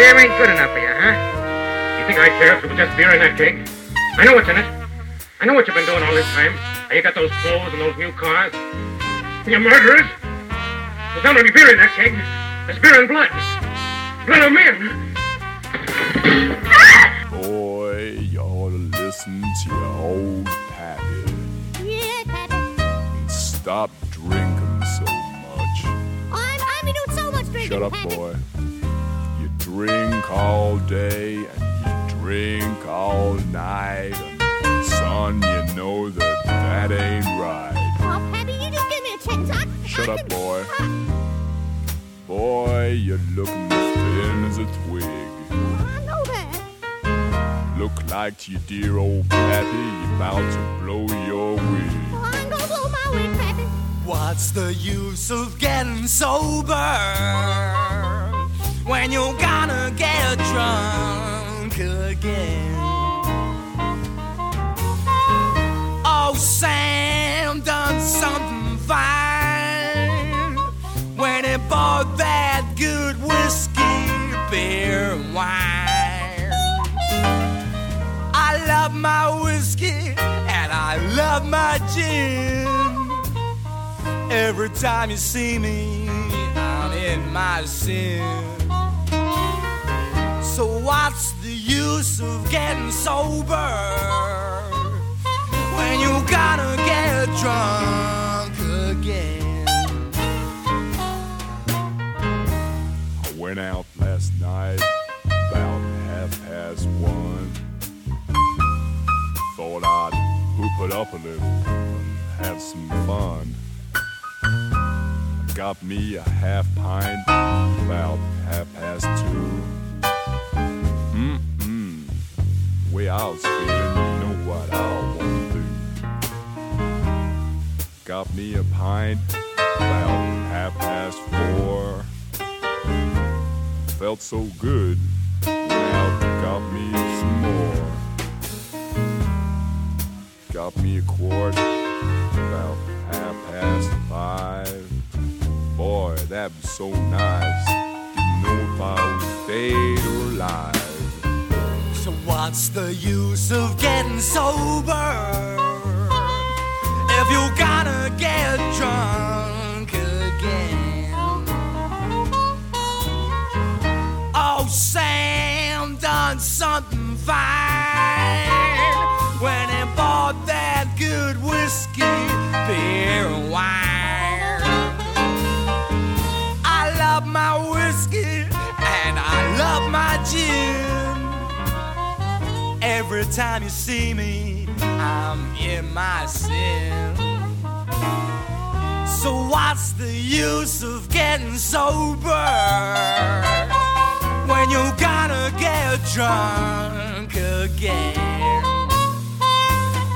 beer ain't good enough for you, huh? You think I care if it was just beer in that keg? I know what's in it. I know what you've been doing all this time. How you got those clothes and those new cars. You're murderers. There's not only beer in that keg. There's beer and blood. Blood of men. Boy, you ought to listen to your old pappy. Yeah, Pappy. And stop drinking so much. I'm, I'm doing so much drinking, Shut up, Pappy. boy. You drink all day and you drink all night. And son, you know that that ain't right. Oh, Pappy, you just give me a chance. I, Shut I up, can- boy. Boy, you're looking as thin as a twig. Oh, I know that. Look like to your dear old pappy, you're about to blow your wig. Oh, I'm gonna blow my wig, Pappy. What's the use of getting sober when you're gonna get drunk again? Oh, Sam done something fine when he bought that good whiskey, beer, and wine. I love my whiskey and I love my gin. Every time you see me, I'm in my sin. So what's the use of getting sober when you gotta get drunk again? I went out last night about half past one. Thought I'd hoop it up a little and have some fun. Got me a half pint about half past two. Way I was feeling, you know what I want to do. Got me a pint about half past four felt so good. Now got me some more. Got me a quart about half past five. Boy, that was so nice. Didn't know if I was dead or alive. So what's the use of getting sober if you gotta get drunk again? Oh, Sam done something fine when he bought that good whiskey, beer, and wine. Every time you see me, I'm in my sin. So what's the use of getting sober when you gotta get drunk again?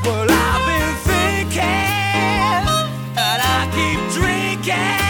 Well, I've been thinking and I keep drinking.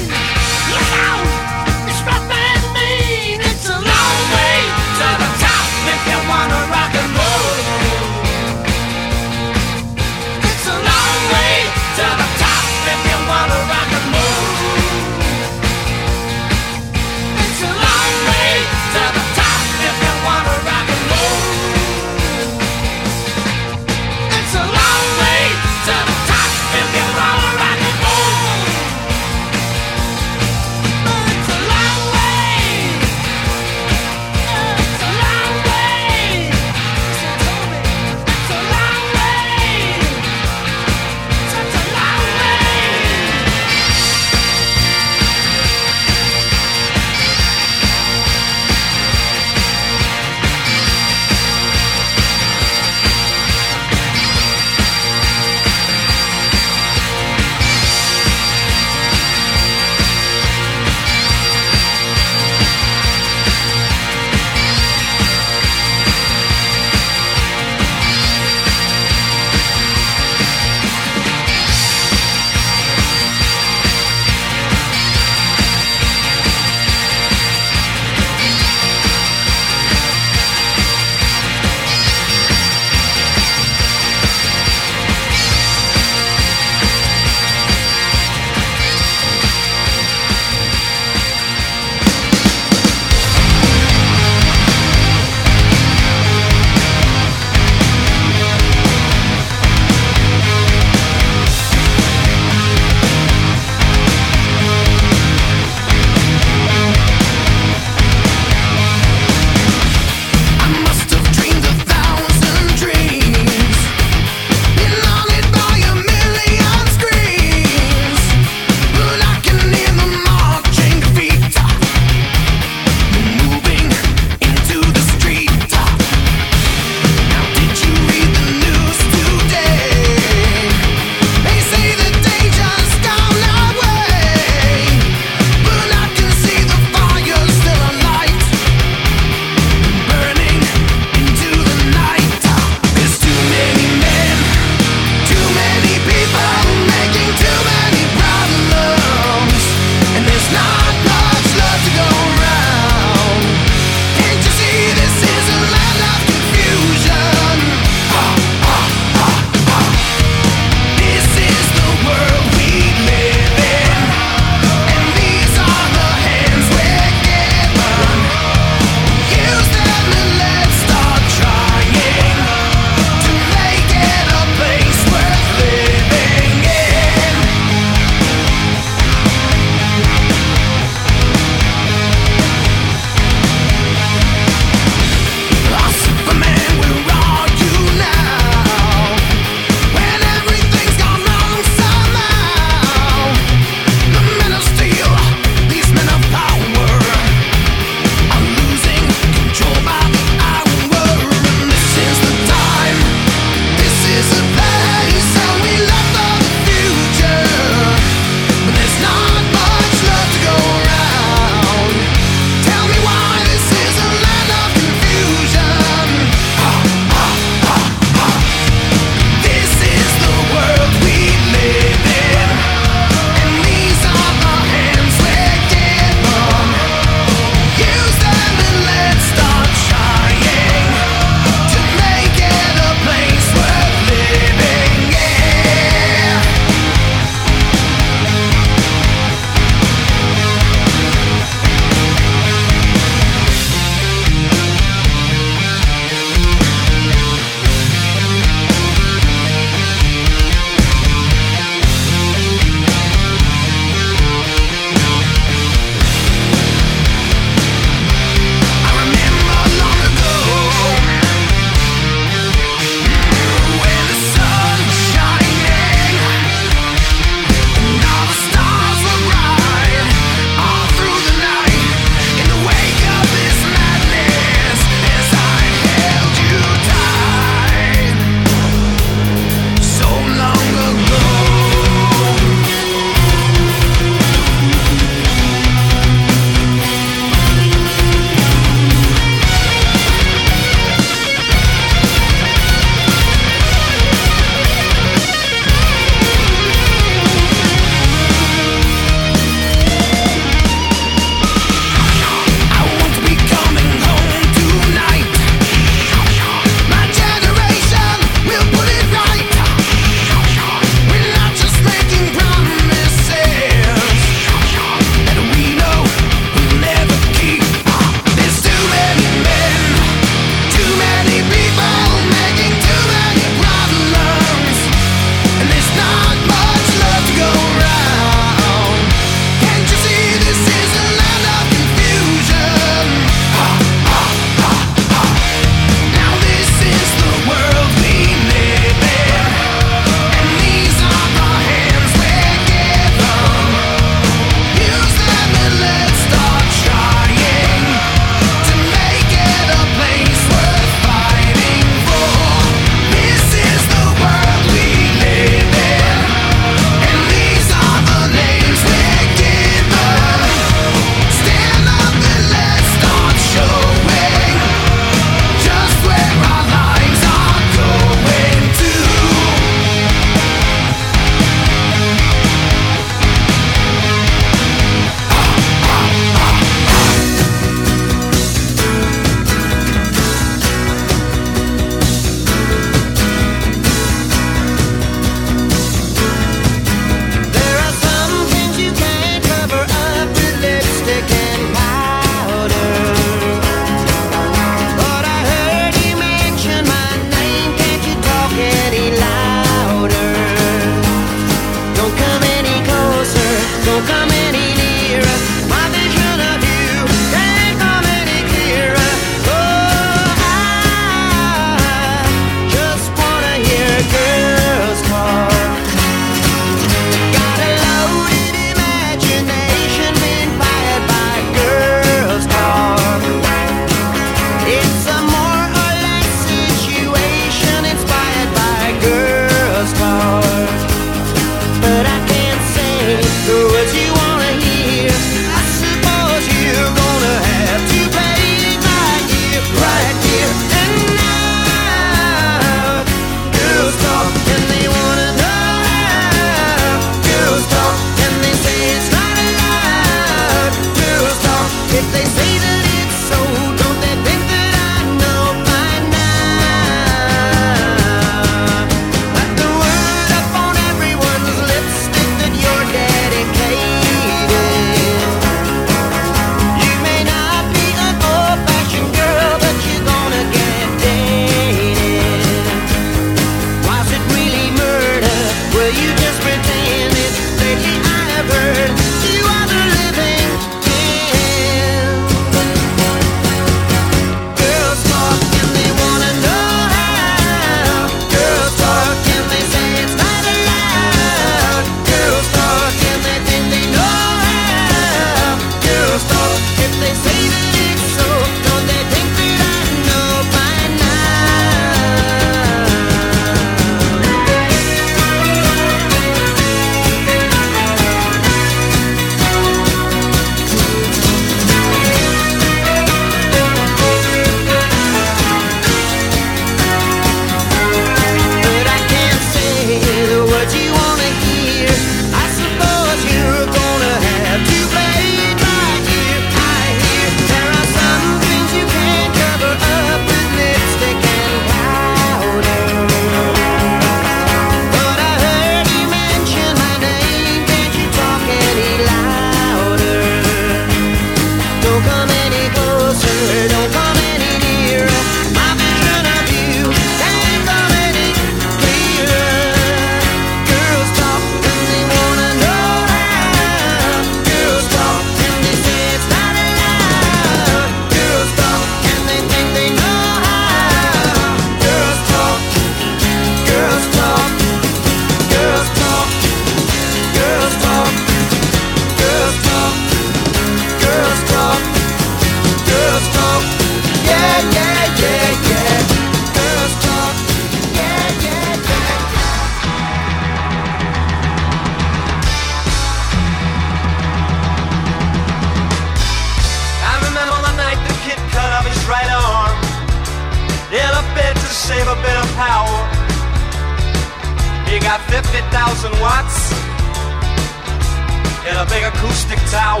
Acoustic tower.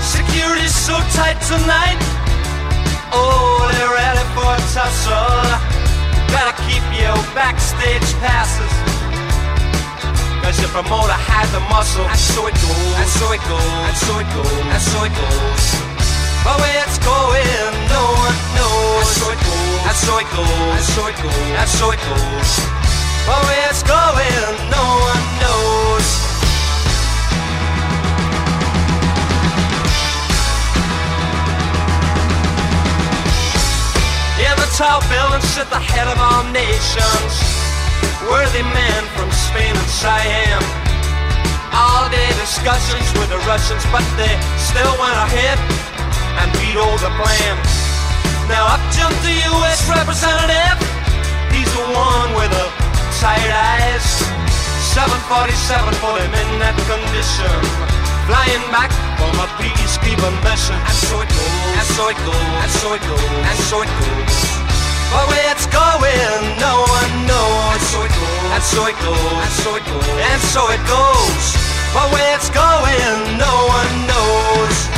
Security's so tight tonight. Oh, they're ready for a tussle. Gotta keep your backstage passes. Cause your promoter had the muscle. And so it goes, and so it goes, and so it goes, and so it goes. But where it's going, no one knows. And so it goes, and so it goes, and so it goes, and so it goes. But where it's going, no one knows. The tall building sit the head of all nations. Worthy men from Spain and Siam. All day discussions with the Russians, but they still went ahead and vetoed the plan. Now up jumped the U.S. representative. He's the one with the tight eyes. 747 put him in that condition. Flying back from a peacekeeping mission. And so it goes, and so it goes, and so it goes, and so it goes. But where it's going, no one knows. And so it goes, and so it goes, and so it goes, and so it goes. But where it's going, no one knows.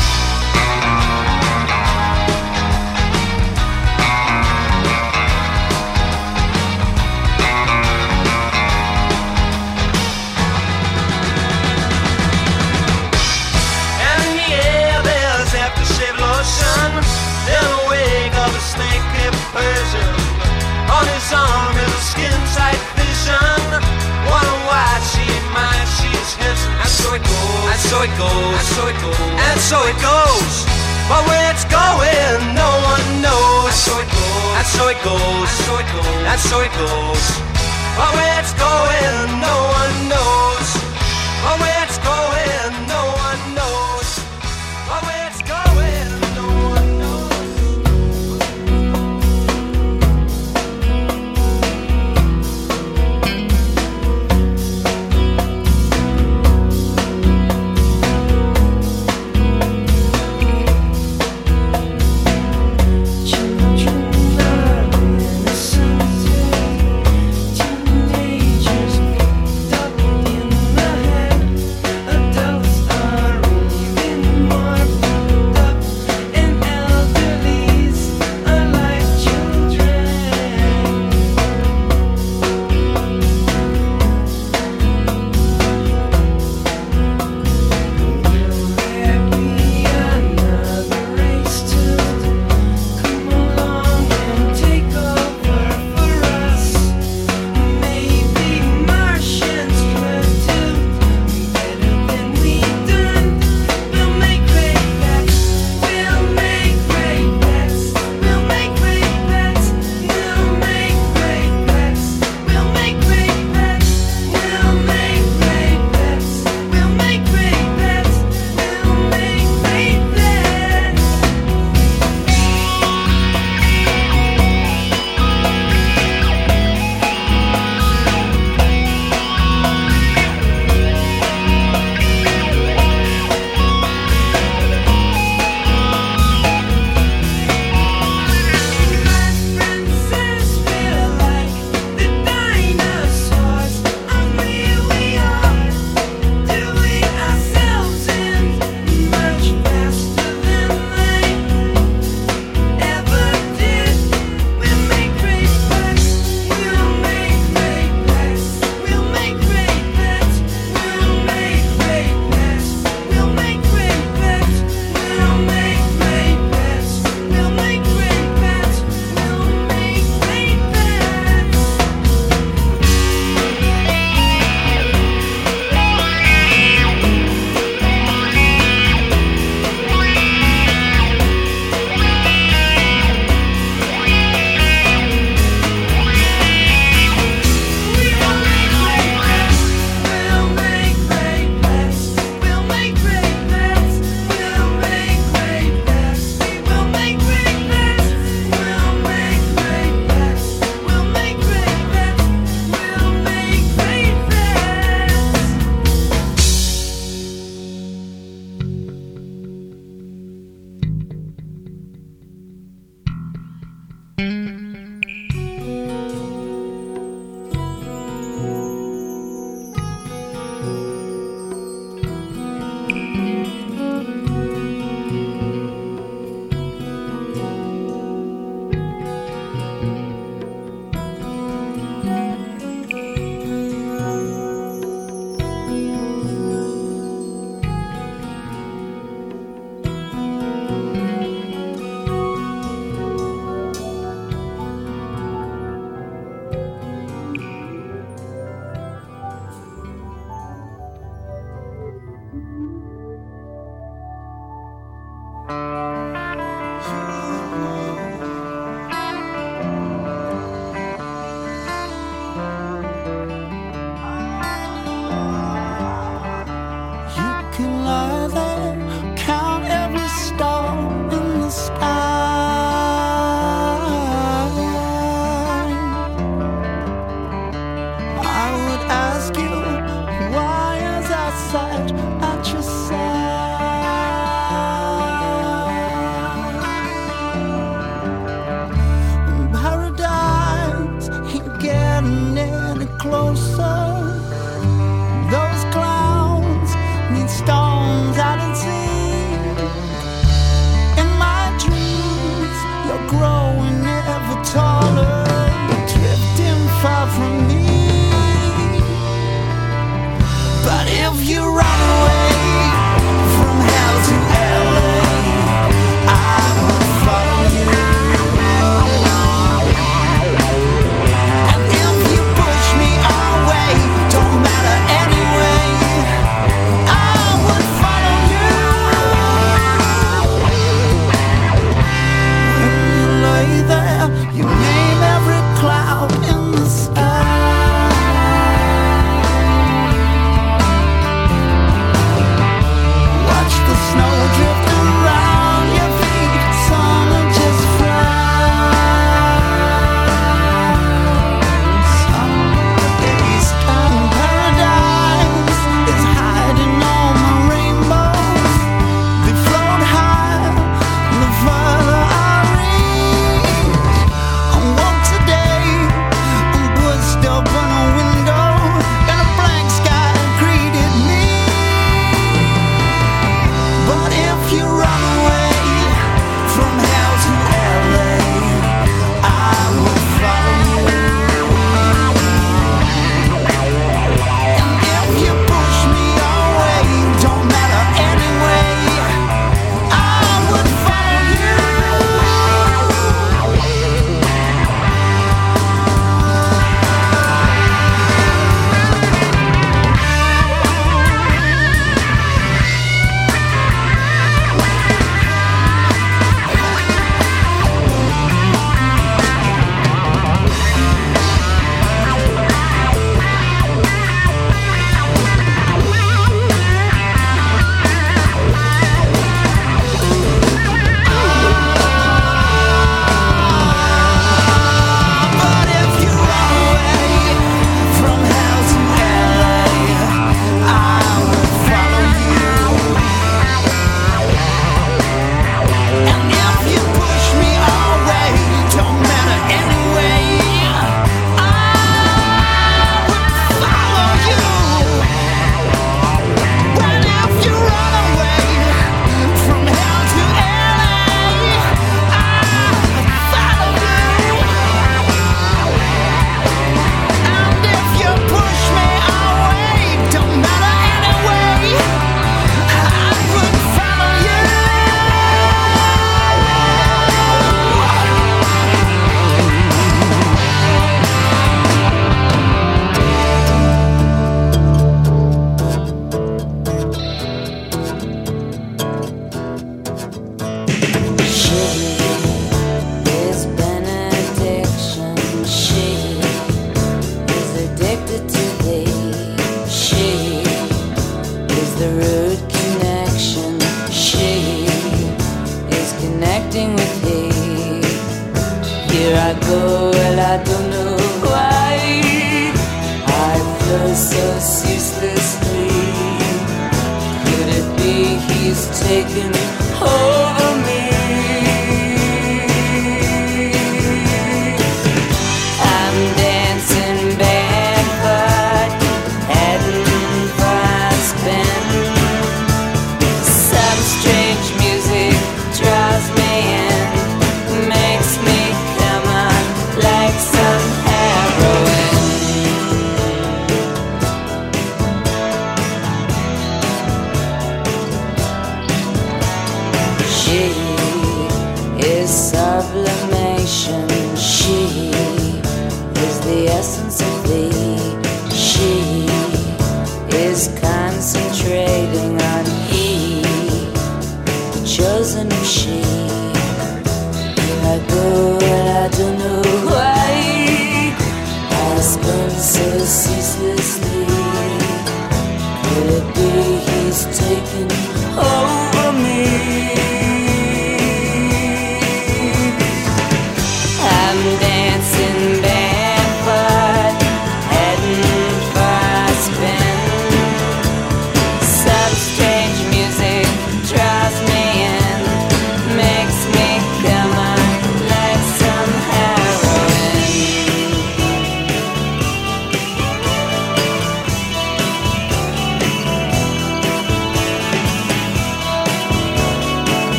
In the wake of a snake-hipped Persian On his arm is a skin-tight vision. One wide, she ain't mine, she's his And so it goes, and so it goes, and so it goes, and so it goes. But where it's going, no one knows. And so it goes, and so it goes, and so it goes, and so it goes. But where it's going, no one knows. But where it's going, no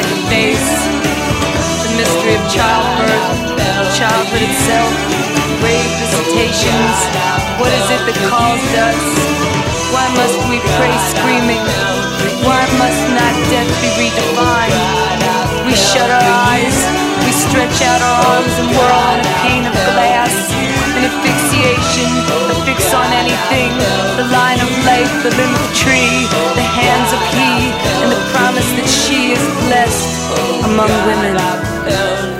like a face. The mystery of childbirth, childhood itself, grave visitations. What is it that calls us? Why must we pray screaming? Why must not death be redefined? We shut our eyes, we stretch out our arms and whirl in a pane of glass an asphyxiation, a fix on anything, the line of life, the limb of tree, the hands of he, and the promise that she is blessed among women.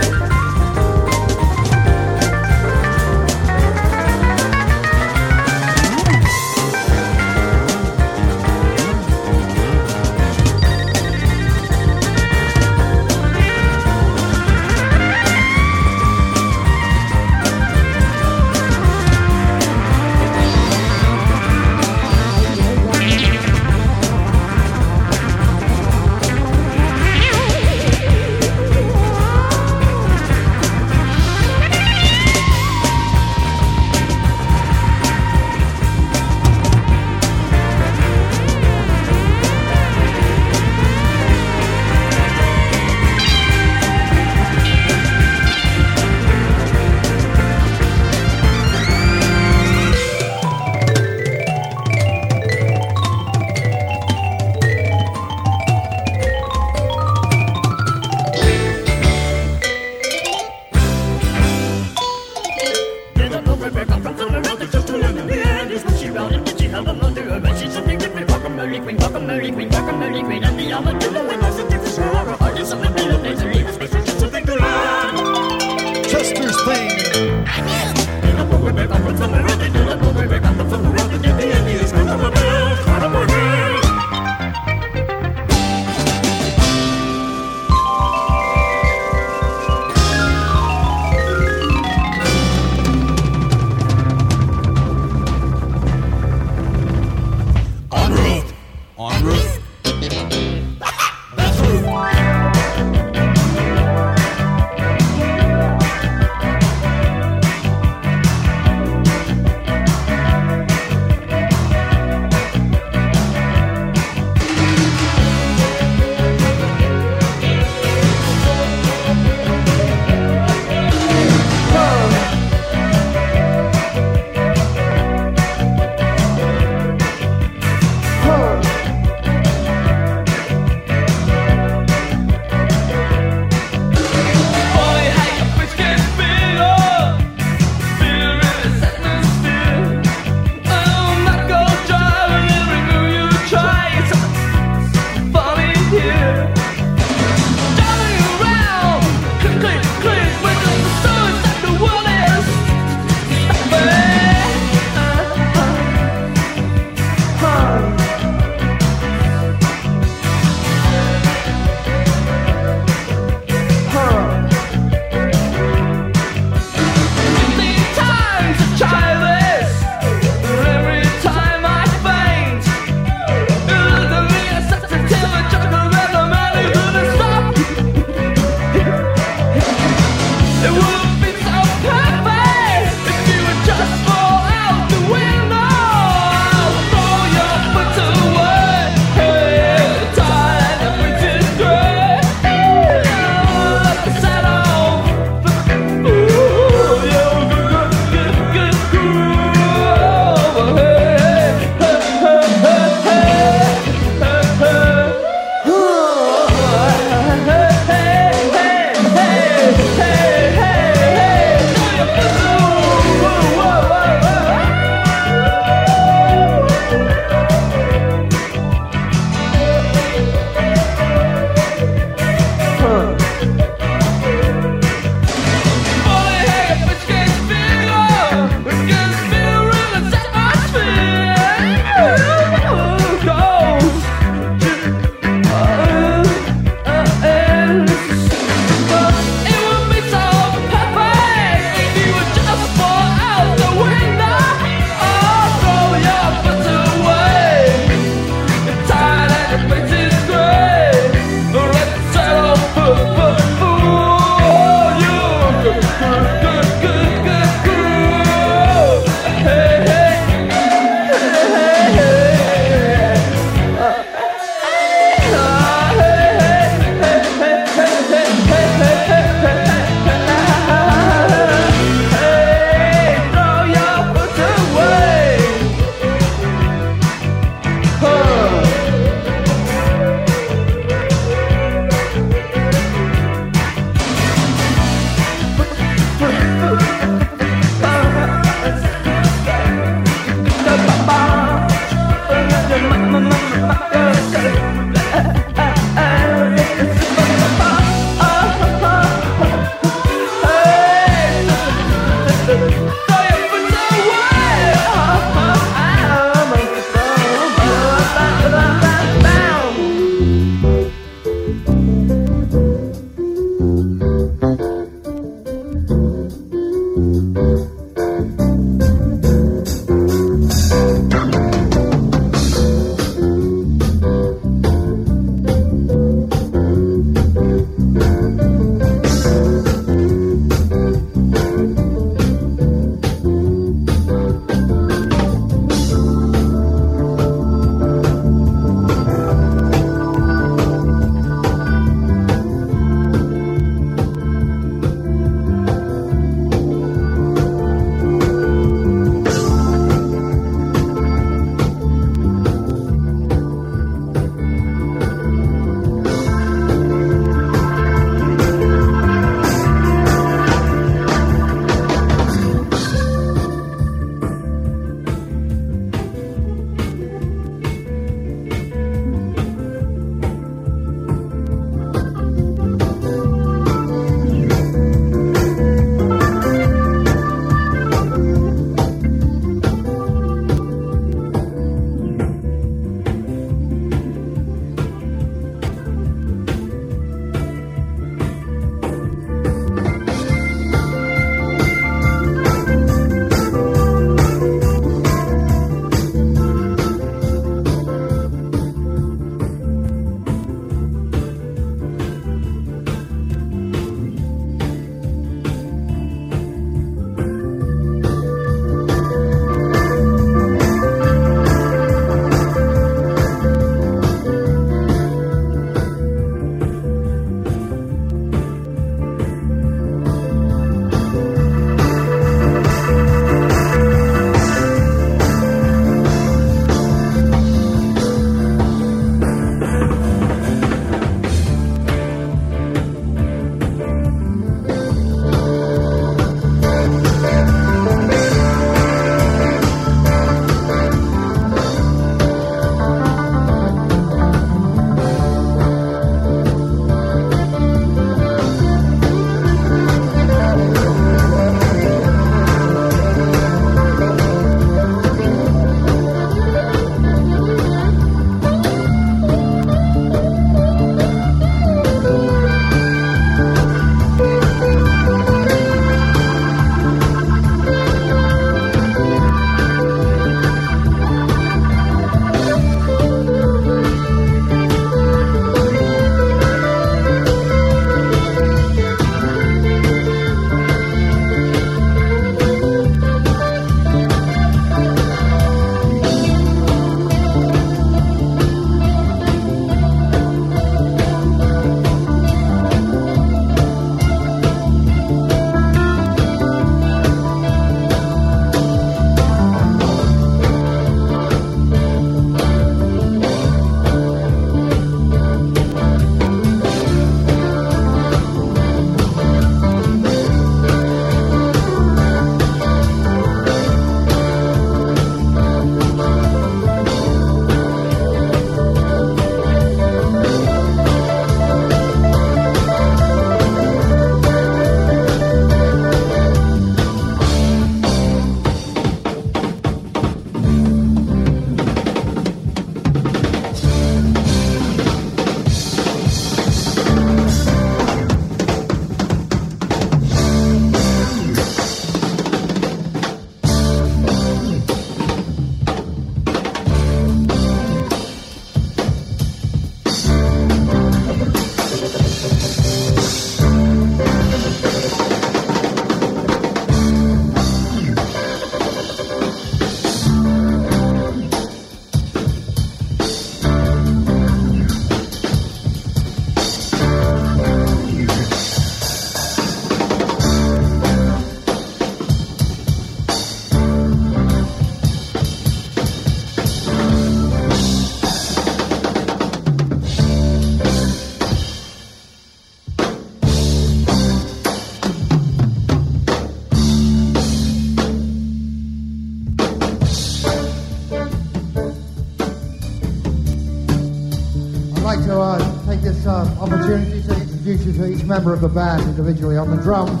To each member of the band individually. On the drums,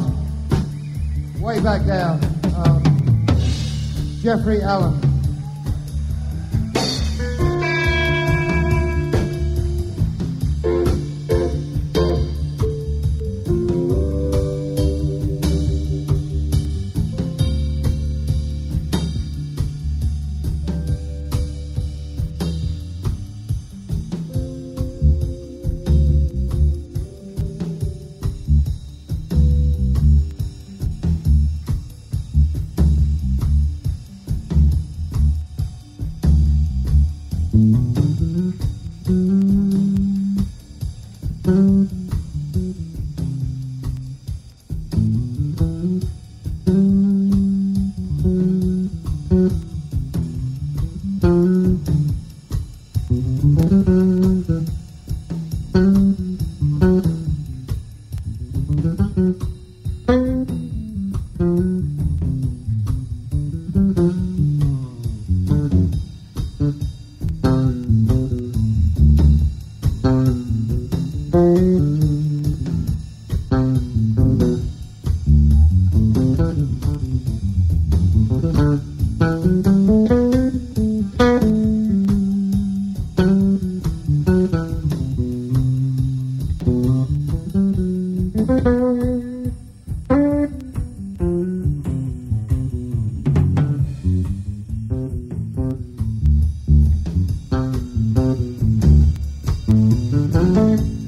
way back down, um, Jeffrey Allen. On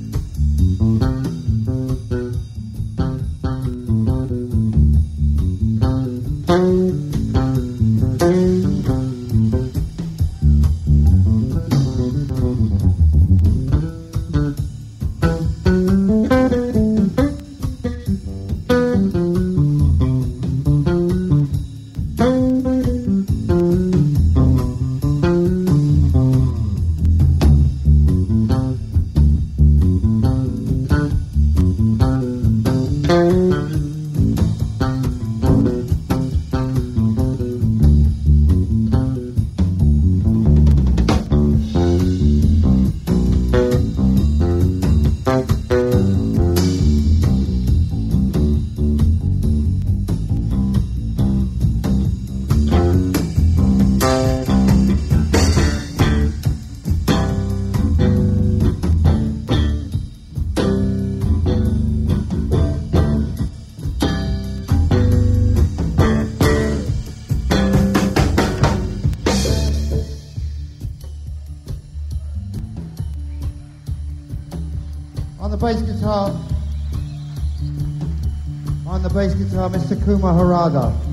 guitar, Kuma Harada.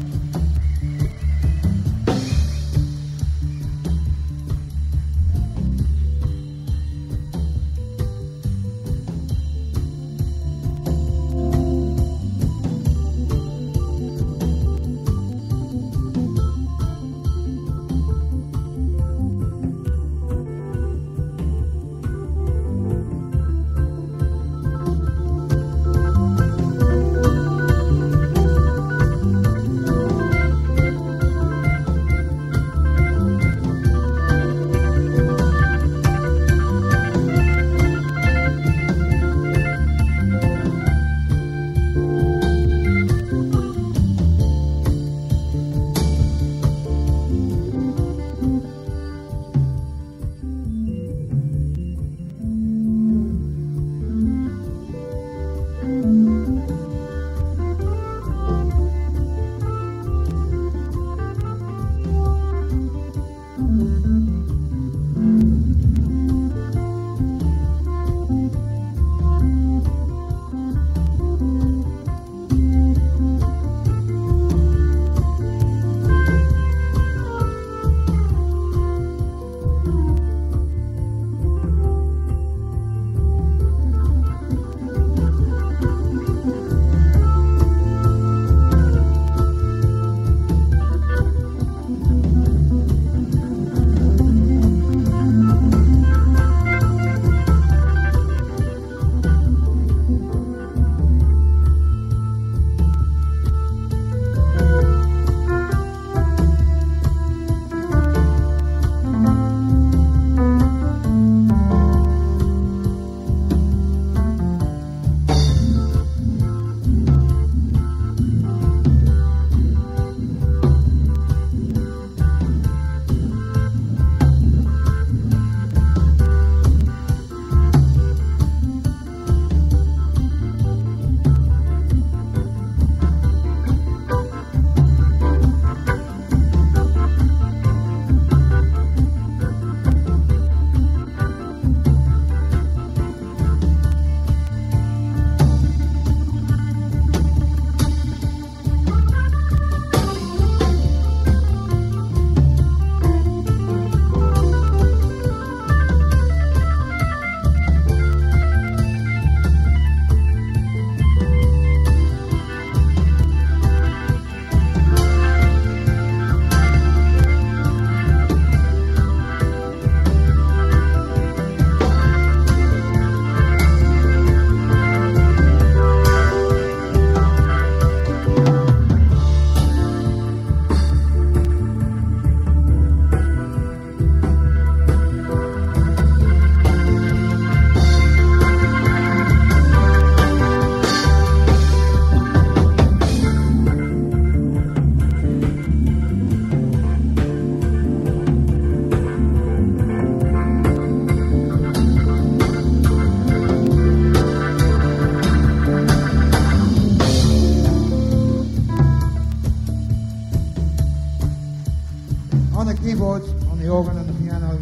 The organ and the piano,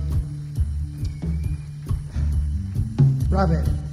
Rabbit.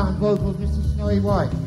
Guitar vocals, Mr. Snowy White.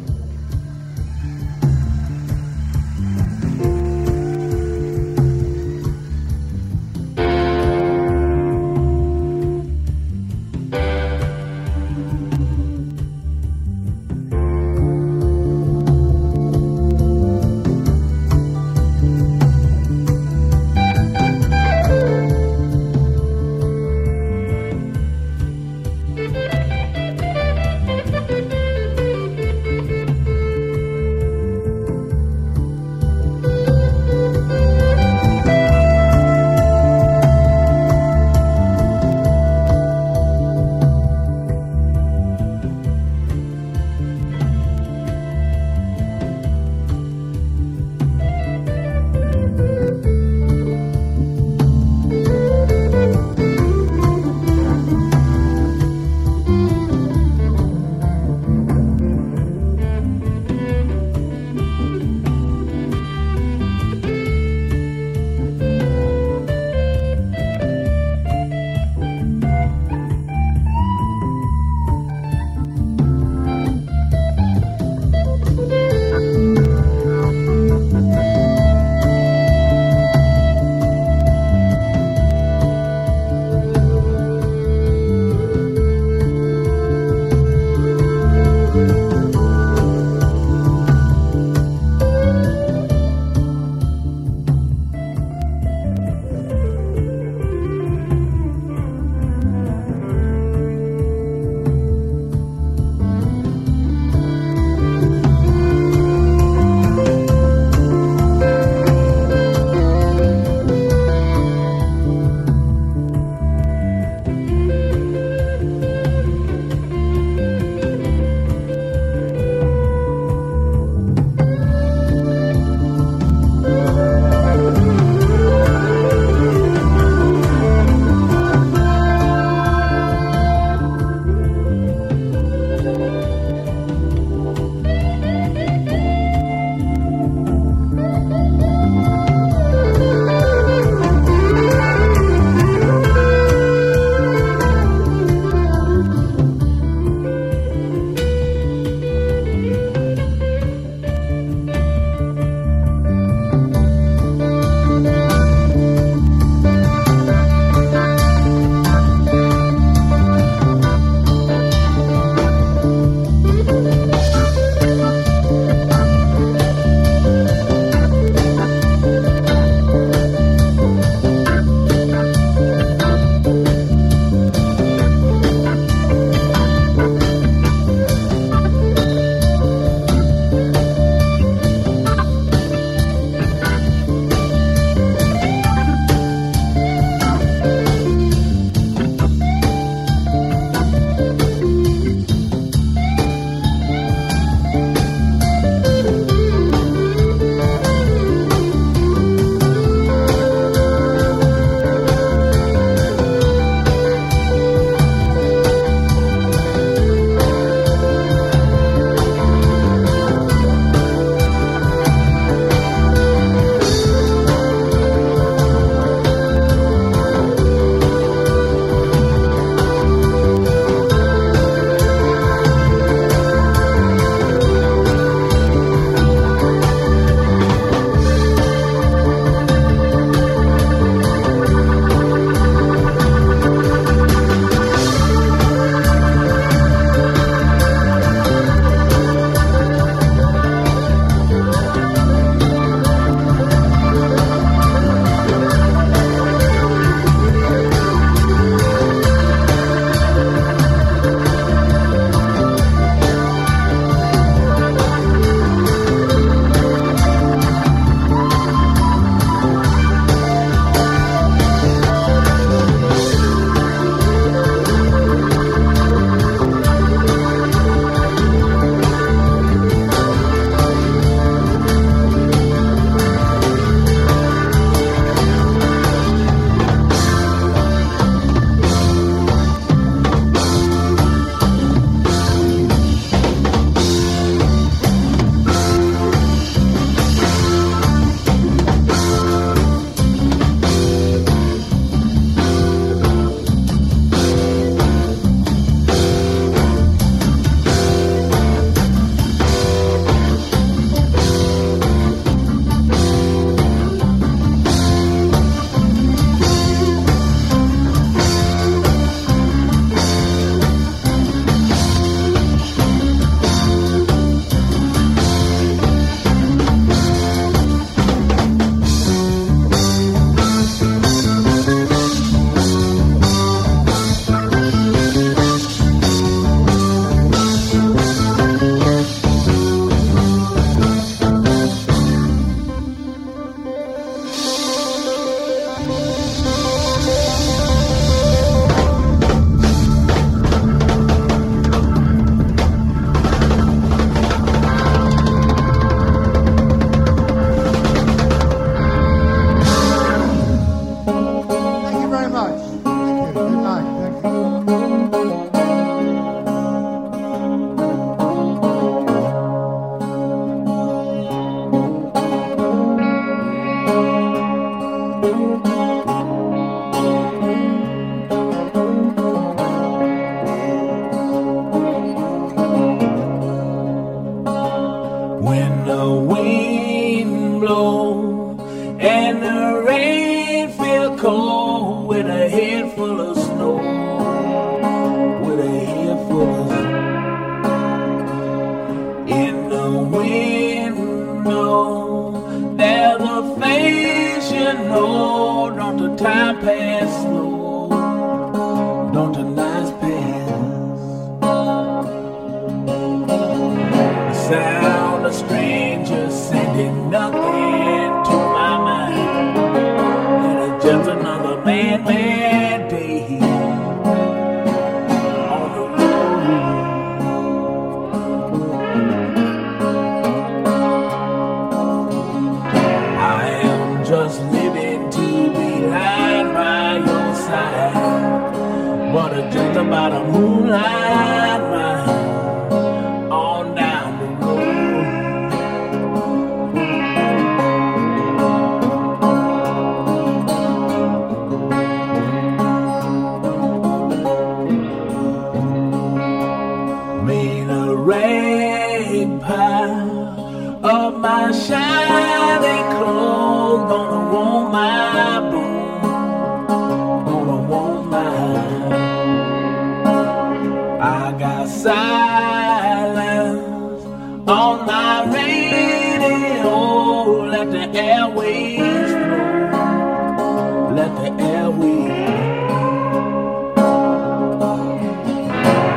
the airways flow. Let the airways.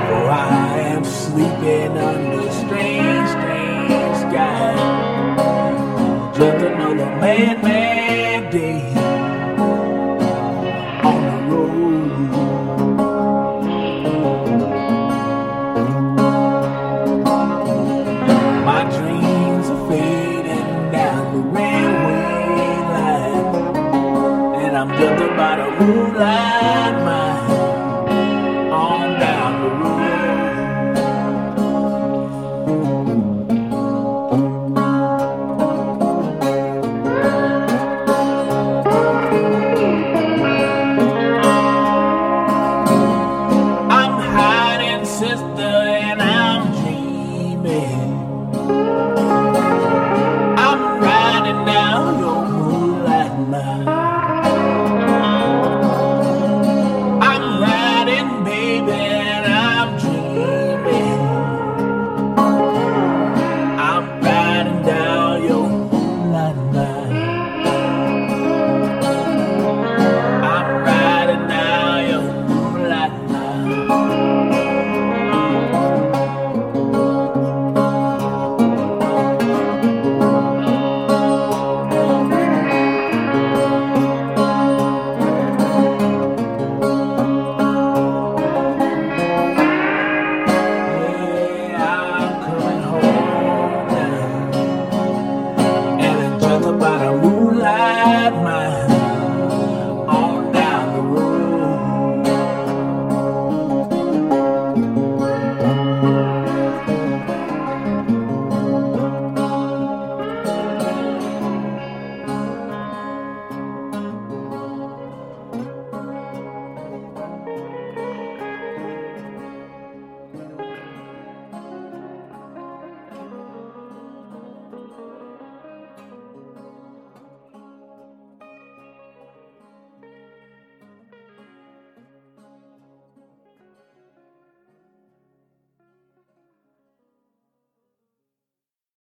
For I am sleeping under strange, strange sky. Just another man, man.